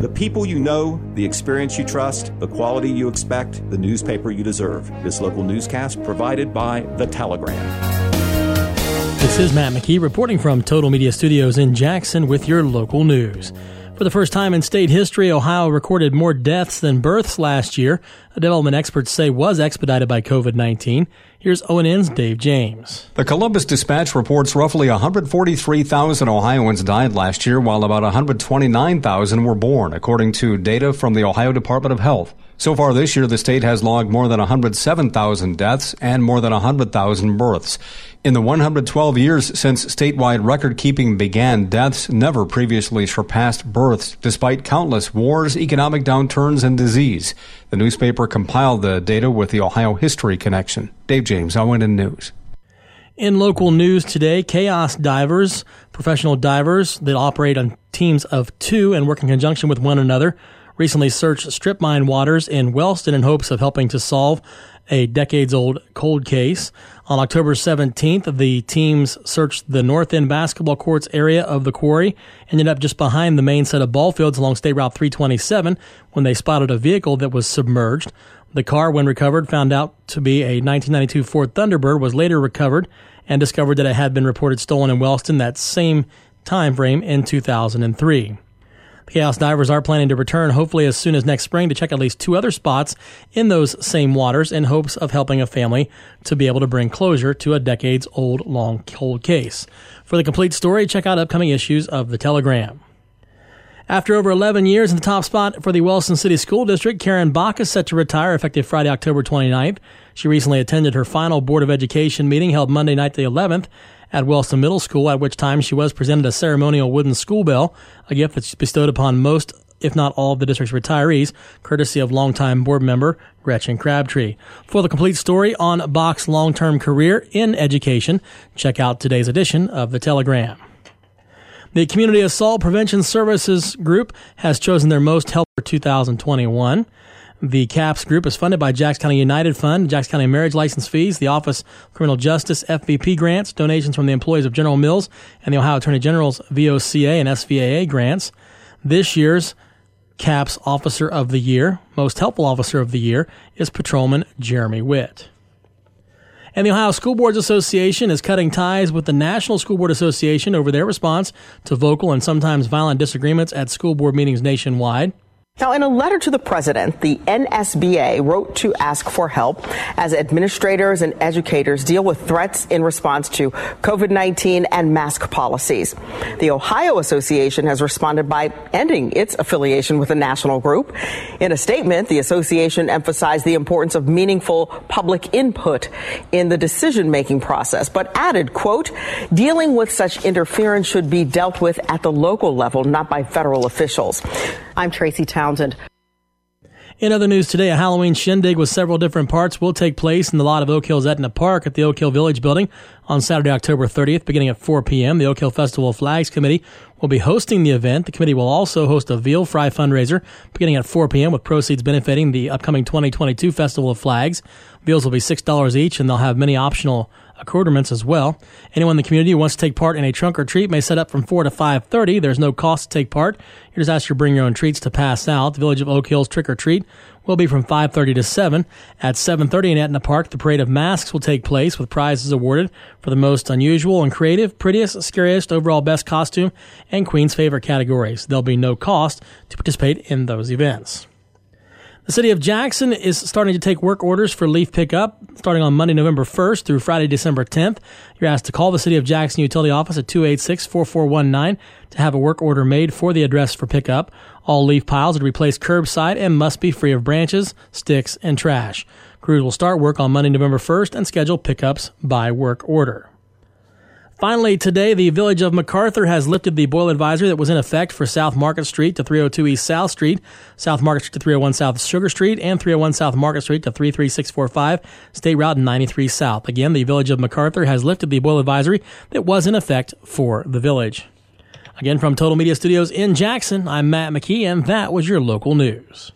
The people you know, the experience you trust, the quality you expect, the newspaper you deserve. This local newscast provided by The Telegram. This is Matt McKee reporting from Total Media Studios in Jackson with your local news. For the first time in state history, Ohio recorded more deaths than births last year, a development experts say was expedited by COVID 19. Here's ONN's Dave James. The Columbus Dispatch reports roughly 143,000 Ohioans died last year, while about 129,000 were born, according to data from the Ohio Department of Health. So far this year, the state has logged more than 107,000 deaths and more than 100,000 births. In the 112 years since statewide record keeping began, deaths never previously surpassed births, despite countless wars, economic downturns, and disease. The newspaper compiled the data with the Ohio History Connection. Dave James, ONN News. In local news today, Chaos Divers, professional divers that operate on teams of two and work in conjunction with one another, recently searched strip mine waters in Wellston in hopes of helping to solve a decades old cold case. On October 17th, the teams searched the north end basketball courts area of the quarry, ended up just behind the main set of ball fields along State Route 327 when they spotted a vehicle that was submerged. The car, when recovered, found out to be a 1992 Ford Thunderbird, was later recovered and discovered that it had been reported stolen in Wellston that same time frame in 2003. Chaos Divers are planning to return hopefully as soon as next spring to check at least two other spots in those same waters in hopes of helping a family to be able to bring closure to a decades old long cold case. For the complete story, check out upcoming issues of The Telegram. After over 11 years in the top spot for the Wellston City School District, Karen Bach is set to retire effective Friday, October 29th. She recently attended her final Board of Education meeting held Monday night the 11th at Wellston Middle School, at which time she was presented a ceremonial wooden school bell, a gift that's bestowed upon most, if not all, of the district's retirees, courtesy of longtime board member Gretchen Crabtree. For the complete story on Bach's long-term career in education, check out today's edition of The Telegram. The Community Assault Prevention Services Group has chosen their most help for 2021. The CAPS group is funded by Jackson County United Fund, Jackson County Marriage License Fees, the Office of Criminal Justice FVP grants, donations from the employees of General Mills, and the Ohio Attorney General's VOCA and SVAA grants. This year's CAPS Officer of the Year, Most Helpful Officer of the Year, is Patrolman Jeremy Witt. And the Ohio School Boards Association is cutting ties with the National School Board Association over their response to vocal and sometimes violent disagreements at school board meetings nationwide. Now, in a letter to the president, the NSBA wrote to ask for help as administrators and educators deal with threats in response to COVID 19 and mask policies. The Ohio Association has responded by ending its affiliation with the national group. In a statement, the association emphasized the importance of meaningful public input in the decision making process, but added, quote, dealing with such interference should be dealt with at the local level, not by federal officials. I'm Tracy Townsend. In other news today, a Halloween shindig with several different parts will take place in the lot of Oak Hills Etna Park at the Oak Hill Village building on Saturday, October 30th, beginning at 4 p.m. The Oak Hill Festival Flags Committee will be hosting the event. The committee will also host a veal fry fundraiser beginning at 4 p.m. with proceeds benefiting the upcoming 2022 Festival of Flags. Veals will be $6 each and they'll have many optional accoutrements as well. Anyone in the community who wants to take part in a trunk or treat may set up from 4 to 5.30. There's no cost to take part. You're just asked to bring your own treats to pass out. The Village of Oak Hills trick or treat will be from 5.30 to 7. At 7.30 in Etna Park, the Parade of Masks will take place with prizes awarded for the most unusual and creative, prettiest, scariest, overall best costume, and Queen's favorite categories. There'll be no cost to participate in those events. The city of Jackson is starting to take work orders for leaf pickup starting on Monday, November 1st through Friday, December 10th. You're asked to call the city of Jackson utility office at 286-4419 to have a work order made for the address for pickup. All leaf piles are to be placed curbside and must be free of branches, sticks, and trash. Crews will start work on Monday, November 1st and schedule pickups by work order. Finally, today, the village of McArthur has lifted the boil advisory that was in effect for South Market Street to 302 East South Street, South Market Street to 301 South Sugar Street, and 301 South Market Street to 33645 State Route 93 South. Again, the village of McArthur has lifted the boil advisory that was in effect for the village. Again, from Total Media Studios in Jackson, I'm Matt McKee, and that was your local news.